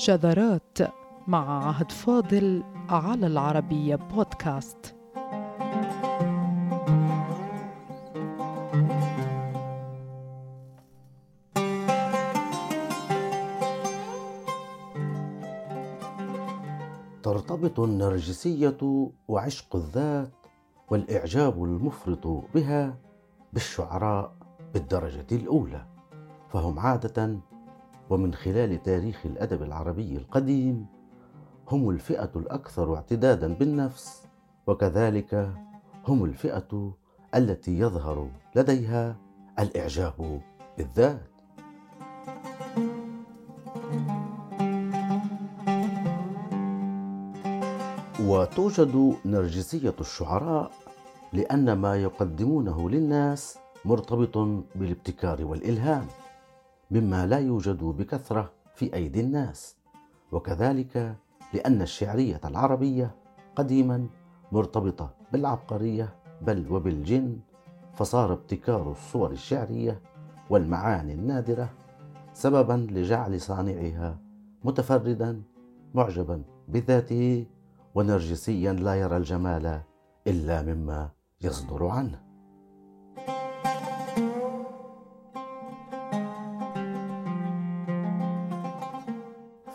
شذرات مع عهد فاضل على العربية بودكاست. ترتبط النرجسية وعشق الذات والإعجاب المفرط بها بالشعراء بالدرجة الأولى فهم عادة ومن خلال تاريخ الأدب العربي القديم هم الفئة الأكثر اعتدادا بالنفس وكذلك هم الفئة التي يظهر لديها الإعجاب بالذات. وتوجد نرجسية الشعراء لأن ما يقدمونه للناس مرتبط بالابتكار والإلهام. مما لا يوجد بكثرة في أيدي الناس. وكذلك لأن الشعرية العربية قديما مرتبطة بالعبقرية بل وبالجن فصار ابتكار الصور الشعرية والمعاني النادرة سببا لجعل صانعها متفردا معجبا بذاته ونرجسيا لا يرى الجمال إلا مما يصدر عنه.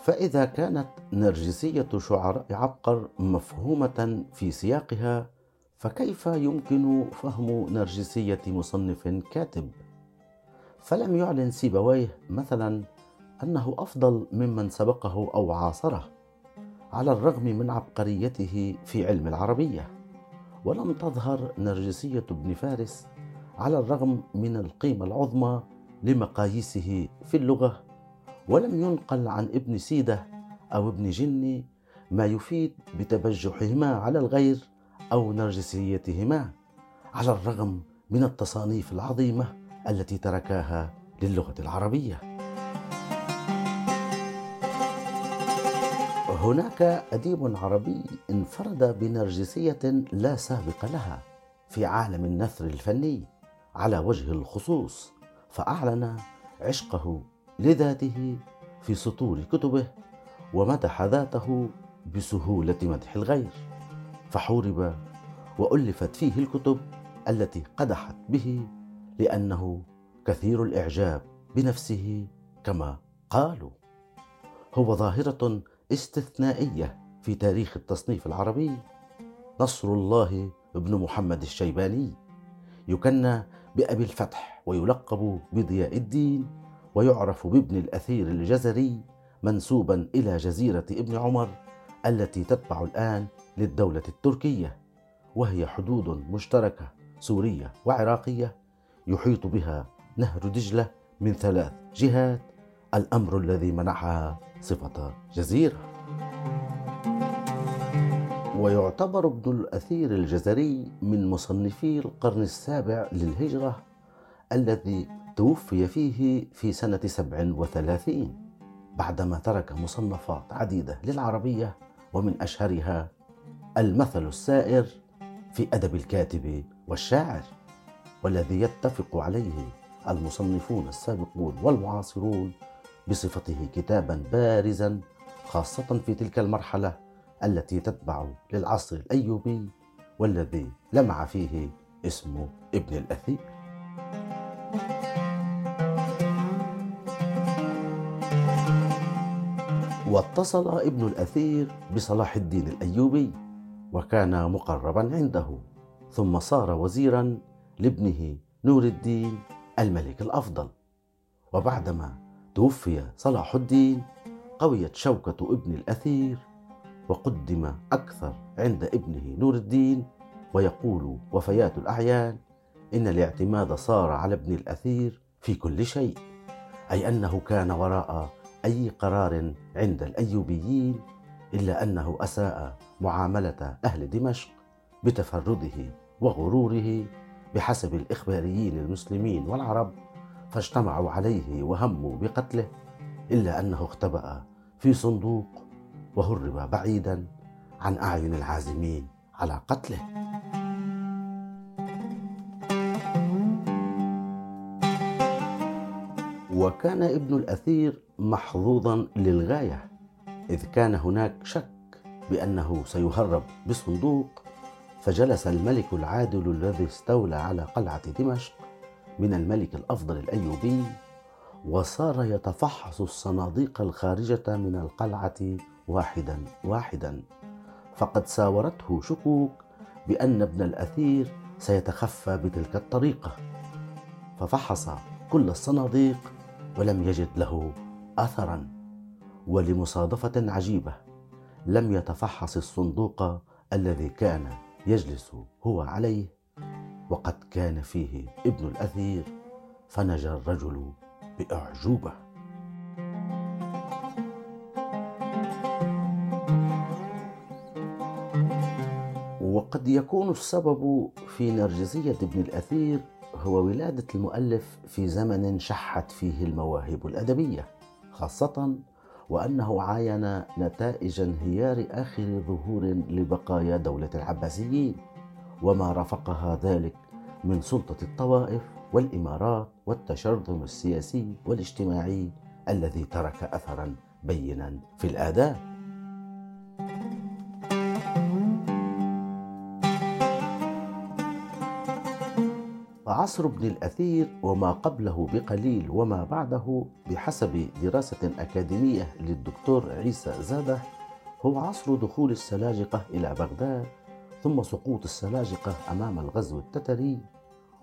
فإذا كانت نرجسية شعراء عبقر مفهومة في سياقها فكيف يمكن فهم نرجسية مصنف كاتب؟ فلم يعلن سيبويه مثلا أنه أفضل ممن سبقه أو عاصره على الرغم من عبقريته في علم العربية. ولم تظهر نرجسية ابن فارس على الرغم من القيمة العظمى لمقاييسه في اللغة ولم ينقل عن ابن سيدة أو ابن جني ما يفيد بتبجحهما على الغير أو نرجسيتهما على الرغم من التصانيف العظيمة التي تركاها للغة العربية. هناك أديب عربي انفرد بنرجسية لا سابق لها في عالم النثر الفني على وجه الخصوص فأعلن عشقه لذاته في سطور كتبه ومدح ذاته بسهولة مدح الغير. فحورب وألفت فيه الكتب التي قدحت به لأنه كثير الإعجاب بنفسه كما قالوا. هو ظاهرة استثنائية في تاريخ التصنيف العربي. نصر الله بن محمد الشيباني يكنى بأبي الفتح ويلقب بضياء الدين ويعرف بابن الأثير الجزري منسوبا إلى جزيرة ابن عمر التي تتبع الآن للدولة التركية وهي حدود مشتركة سورية وعراقية يحيط بها نهر دجلة من ثلاث جهات الأمر الذي منحها صفة جزيرة. ويعتبر ابن الأثير الجزري من مصنفي القرن السابع للهجرة الذي توفي فيه في سنة سبع وثلاثين بعدما ترك مصنفات عديدة للعربية ومن أشهرها المثل السائر في أدب الكاتب والشاعر والذي يتفق عليه المصنفون السابقون والمعاصرون بصفته كتابا بارزا خاصة في تلك المرحلة التي تتبع للعصر الأيوبي والذي لمع فيه اسم ابن الأثير. واتصل ابن الأثير بصلاح الدين الأيوبي وكان مقربا عنده ثم صار وزيرا لابنه نور الدين الملك الأفضل. وبعدما توفي صلاح الدين قويت شوكة ابن الأثير وقدم أكثر عند ابنه نور الدين ويقول وفيات الأعيان إن الاعتماد صار على ابن الأثير في كل شيء أي أنه كان وراء أي قرار عند الأيوبيين إلا أنه أساء معاملة أهل دمشق بتفرده وغروره بحسب الإخباريين المسلمين والعرب فاجتمعوا عليه وهموا بقتله إلا أنه اختبأ في صندوق وهرب بعيدا عن أعين العازمين على قتله. وكان ابن الأثير محظوظا للغاية إذ كان هناك شك بأنه سيهرب بصندوق فجلس الملك العادل الذي استولى على قلعة دمشق من الملك الأفضل الأيوبي وصار يتفحص الصناديق الخارجة من القلعة واحدا واحدا. فقد ساورته شكوك بأن ابن الأثير سيتخفى بتلك الطريقة. ففحص كل الصناديق ولم يجد له أثرا ولمصادفة عجيبة لم يتفحص الصندوق الذي كان يجلس هو عليه. وقد كان فيه ابن الأثير فنجا الرجل بأعجوبة. وقد يكون السبب في نرجسية ابن الأثير هو ولادة المؤلف في زمن شحت فيه المواهب الأدبية خاصة وأنه عاين نتائج انهيار آخر ظهور لبقايا دولة العباسيين وما رافقها ذلك من سلطة الطوائف والإمارات والتشرذم السياسي والاجتماعي الذي ترك أثرا بينا في الآداب. عصر ابن الأثير وما قبله بقليل وما بعده بحسب دراسة أكاديمية للدكتور عيسى زادة هو عصر دخول السلاجقة إلى بغداد ثم سقوط السلاجقة أمام الغزو التتري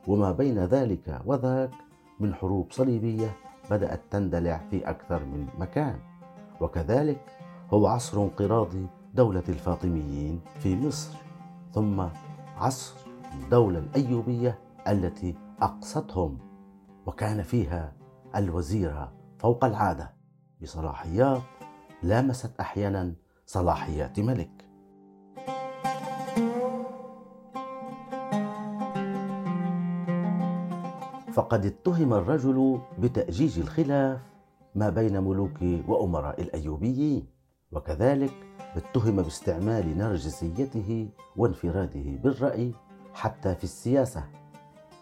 وما بين ذلك وذاك من حروب صليبية بدأت تندلع في أكثر من مكان. وكذلك هو عصر انقراض دولة الفاطميين في مصر ثم عصر الدولة الأيوبية التي أقصتهم وكان فيها الوزير فوق العادة بصلاحيات لامست أحيانا صلاحيات ملك. فقد اتهم الرجل بتأجيج الخلاف ما بين ملوك وأمراء الأيوبيين وكذلك اتهم باستعمال نرجسيته وانفراده بالرأي حتى في السياسة.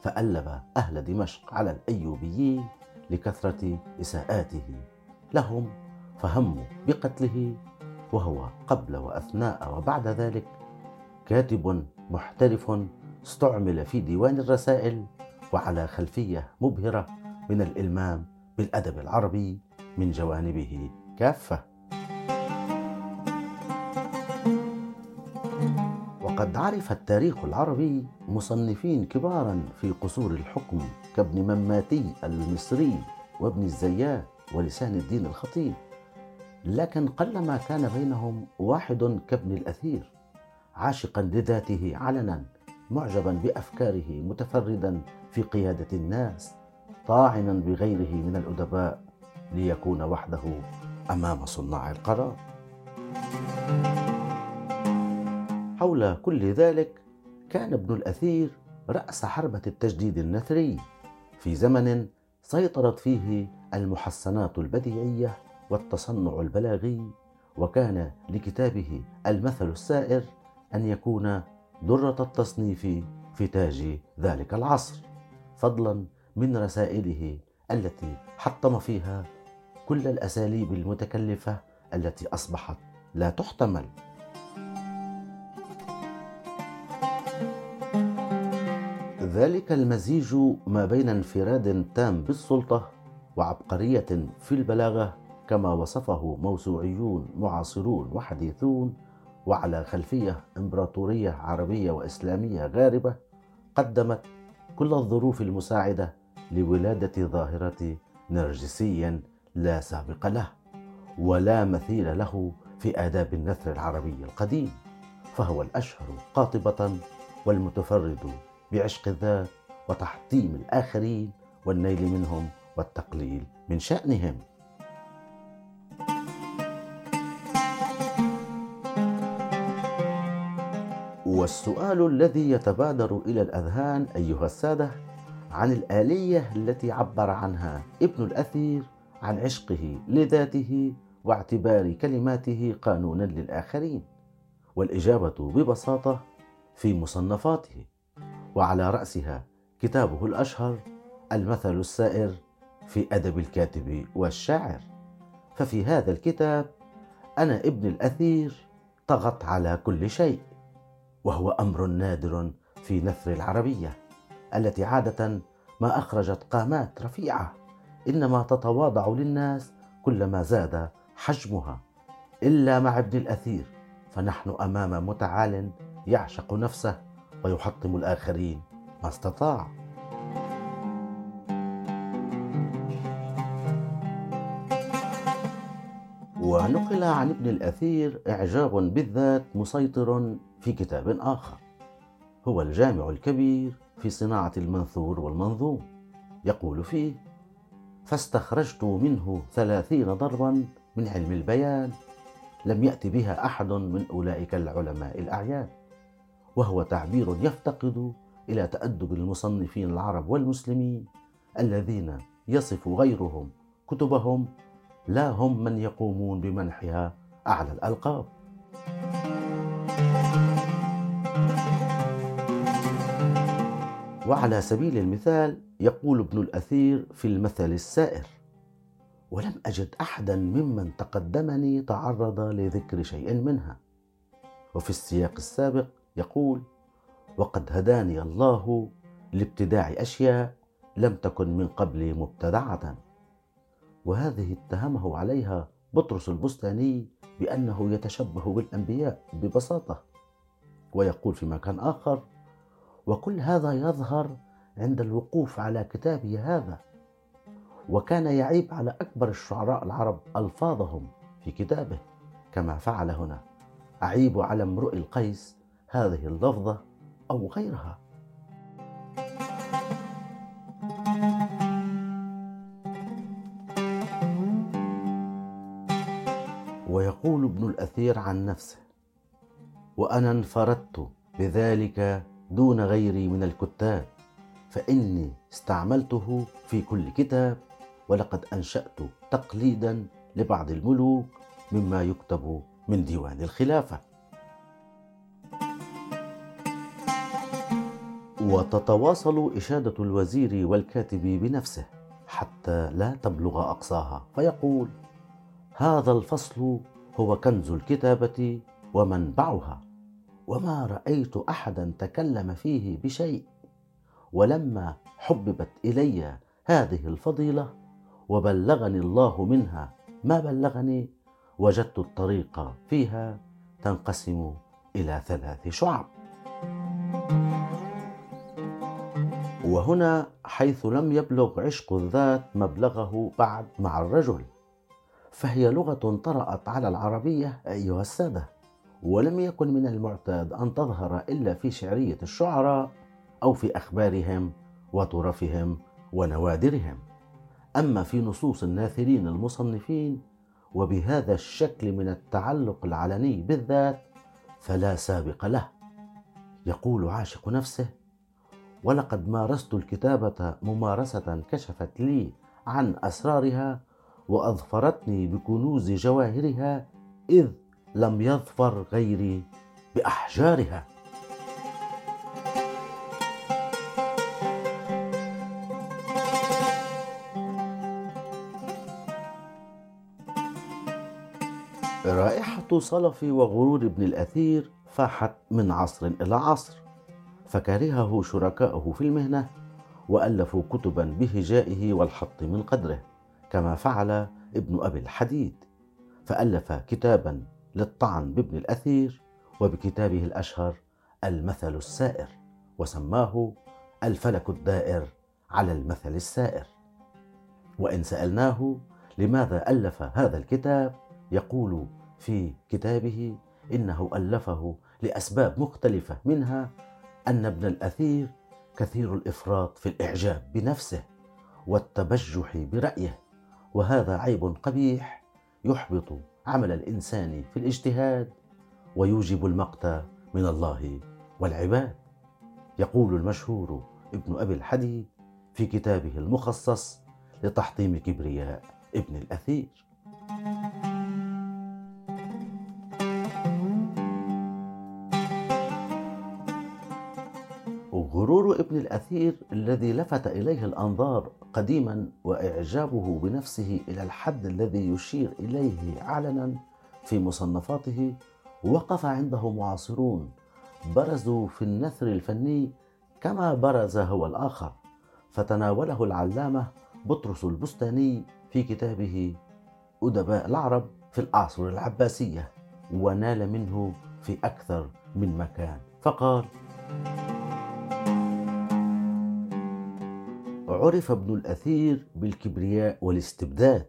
فألب أهل دمشق على الأيوبيين لكثرة إساءاته. لهم فهموا بقتله وهو قبل وأثناء وبعد ذلك كاتب محترف استعمل في ديوان الرسائل وعلى خلفية مبهرة من الإلمام بالأدب العربي من جوانبه كافة. وقد عرف التاريخ العربي مصنفين كبارا في قصور الحكم كابن مماتي المصري وابن الزيات ولسان الدين الخطيب. لكن قلما كان بينهم واحد كابن الأثير عاشقا لذاته علنا معجبا بأفكاره متفردا في قيادة الناس طاعنا بغيره من الأدباء ليكون وحده أمام صناع القرار. حول كل ذلك كان ابن الأثير رأس حربة التجديد النثري. في زمن سيطرت فيه المحسنات البديعية والتصنع البلاغي وكان لكتابه المثل السائر أن يكون درة التصنيف في تاج ذلك العصر فضلا من رسائله التي حطم فيها كل الأساليب المتكلفة التي أصبحت لا تحتمل. ذلك المزيج ما بين انفراد تام بالسلطة وعبقرية في البلاغة كما وصفه موسوعيون معاصرون وحديثون وعلى خلفية إمبراطورية عربية وإسلامية غاربة قدمت كل الظروف المساعدة لولادة ظاهرة نرجسي لا سابق له ولا مثيل له في آداب النثر العربي القديم فهو الأشهر قاطبة والمتفرد بعشق الذات وتحطيم الآخرين والنيل منهم والتقليل من شأنهم. والسؤال الذي يتبادر إلى الأذهان أيها السادة عن الآلية التي عبر عنها ابن الأثير عن عشقه لذاته واعتبار كلماته قانونا للآخرين والإجابة ببساطة في مصنفاته. وعلى رأسها كتابه الأشهر المثل السائر في أدب الكاتب والشاعر. ففي هذا الكتاب أنا ابن الأثير طغت على كل شيء وهو أمر نادر في نثر العربية التي عادة ما أخرجت قامات رفيعة إنما تتواضع للناس كلما زاد حجمها. إلا مع ابن الأثير فنحن أمام متعال يعشق نفسه. ويحطم الآخرين ما استطاع. ونقل عن ابن الأثير إعجاب بالذات مسيطر في كتاب آخر. هو الجامع الكبير في صناعة المنثور والمنظوم. يقول فيه فاستخرجت منه ثلاثين ضربا من علم البيان. لم يأت بها أحد من أولئك العلماء الأعيان. وهو تعبير يفتقد إلى تأدب المصنفين العرب والمسلمين الذين يصف غيرهم كتبهم لا هم من يقومون بمنحها أعلى الألقاب. وعلى سبيل المثال يقول ابن الأثير في المثل السائر ولم أجد أحدا ممن تقدمني تعرض لذكر شيء منها وفي السياق السابق يقول وقد هداني الله لابتداع أشياء لم تكن من قبل مبتدعة. وهذه اتهمه عليها بطرس البستاني بأنه يتشبه بالأنبياء ببساطة ويقول في مكان آخر وكل هذا يظهر عند الوقوف على كتابه هذا وكان يعيب على أكبر الشعراء العرب ألفاظهم في كتابه كما فعل هنا أعيب على امرؤ القيس هذه اللفظة أو غيرها. ويقول ابن الأثير عن نفسه وأنا انفردت بذلك دون غيري من الكتاب فإني استعملته في كل كتاب ولقد أنشأت تقليدا لبعض الملوك مما يكتب من ديوان الخلافة. وتتواصل إشادة الوزير والكاتب بنفسه حتى لا تبلغ أقصاها فيقول هذا الفصل هو كنز الكتابة ومنبعها وما رأيت أحدا تكلم فيه بشيء ولما حببت إلي هذه الفضيلة وبلغني الله منها ما بلغني وجدت الطريق فيها تنقسم إلى ثلاث شعب وهنا حيث لم يبلغ عشق الذات مبلغه بعد مع الرجل. فهي لغة طرأت على العربية أيها السادة. ولم يكن من المعتاد أن تظهر إلا في شعرية الشعراء أو في أخبارهم وطرفهم ونوادرهم. أما في نصوص الناثرين المصنفين وبهذا الشكل من التعلق العلني بالذات فلا سابق له. يقول عاشق نفسه ولقد مارست الكتابة ممارسة كشفت لي عن أسرارها وأظفرتني بكنوز جواهرها إذ لم يظفر غيري بأحجارها. رائحة صلف وغرور ابن الأثير فاحت من عصر إلى عصر. فكرهه شركاؤه في المهنة وألفوا كتبا بهجائه والحط من قدره كما فعل ابن أبي الحديد. فألف كتابا للطعن بابن الأثير وبكتابه الأشهر المثل السائر وسماه الفلك الدائر على المثل السائر. وإن سألناه لماذا ألف هذا الكتاب يقول في كتابه إنه ألفه لأسباب مختلفة منها أن ابن الأثير كثير الإفراط في الإعجاب بنفسه والتبجح برأيه وهذا عيب قبيح يحبط عمل الإنسان في الاجتهاد ويوجب المقت من الله والعباد. يقول المشهور ابن أبي الحديد في كتابه المخصص لتحطيم كبرياء ابن الأثير. ابن الأثير الذي لفت إليه الأنظار قديما وإعجابه بنفسه إلى الحد الذي يشير إليه علنا في مصنفاته وقف عنده معاصرون. برزوا في النثر الفني كما برز هو الآخر. فتناوله العلامة بطرس البستاني في كتابه أدباء العرب في الأعصر العباسية ونال منه في أكثر من مكان. فقال عرف ابن الأثير بالكبرياء والاستبداد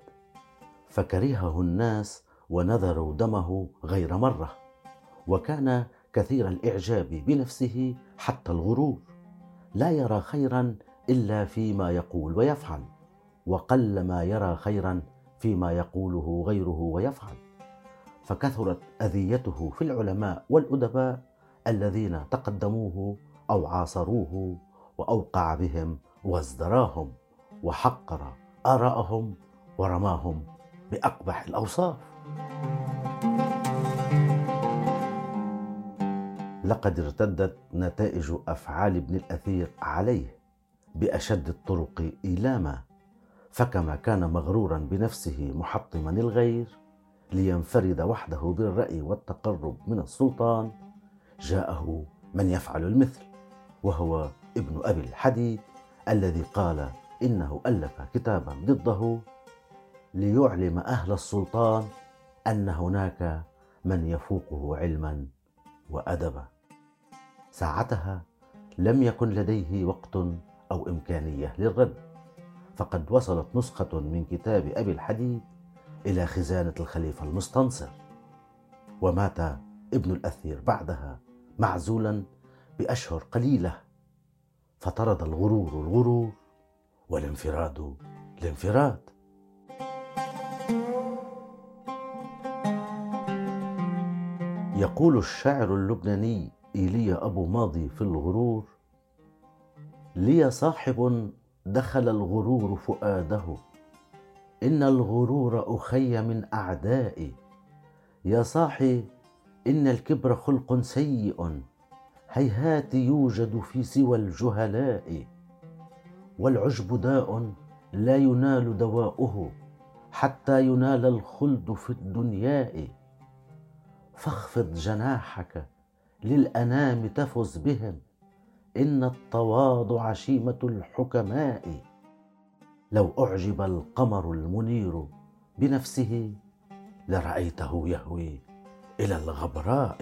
فكرهه الناس ونذروا دمه غير مرة وكان كثير الإعجاب بنفسه حتى الغرور لا يرى خيرا إلا فيما يقول ويفعل وقل ما يرى خيرا فيما يقوله غيره ويفعل فكثرت أذيته في العلماء والأدباء الذين تقدموه أو عاصروه وأوقع بهم وازدراهم وحقر آراءهم ورماهم بأقبح الأوصاف. لقد ارتدت نتائج أفعال ابن الأثير عليه بأشد الطرق إيلاما فكما كان مغرورا بنفسه محطما الغير لينفرد وحده بالرأي والتقرب من السلطان. جاءه من يفعل المثل وهو ابن أبي الحديد الذي قال إنه ألف كتابا ضده ليعلم أهل السلطان أن هناك من يفوقه علما وأدبا. ساعتها لم يكن لديه وقت أو إمكانية للرد فقد وصلت نسخة من كتاب أبي الحديد إلى خزانة الخليفة المستنصر ومات ابن الأثير بعدها معزولا بأشهر قليلة. فطرد الغرور الغرور والانفراد الانفراد. يقول الشاعر اللبناني إيليا أبو ماضي في الغرور لي صاحب دخل الغرور فؤاده إن الغرور أخي من أعدائي. يا صاحي إن الكبر خلق سيء. هيهات يوجد في سوى الجهلاء والعجب داء لا ينال دواؤه حتى ينال الخلد في الدنياء. فاخفض جناحك للأنام تفز بهم إن التواضع شيمة الحكماء. لو أعجب القمر المنير بنفسه لرأيته يهوي إلى الغبراء.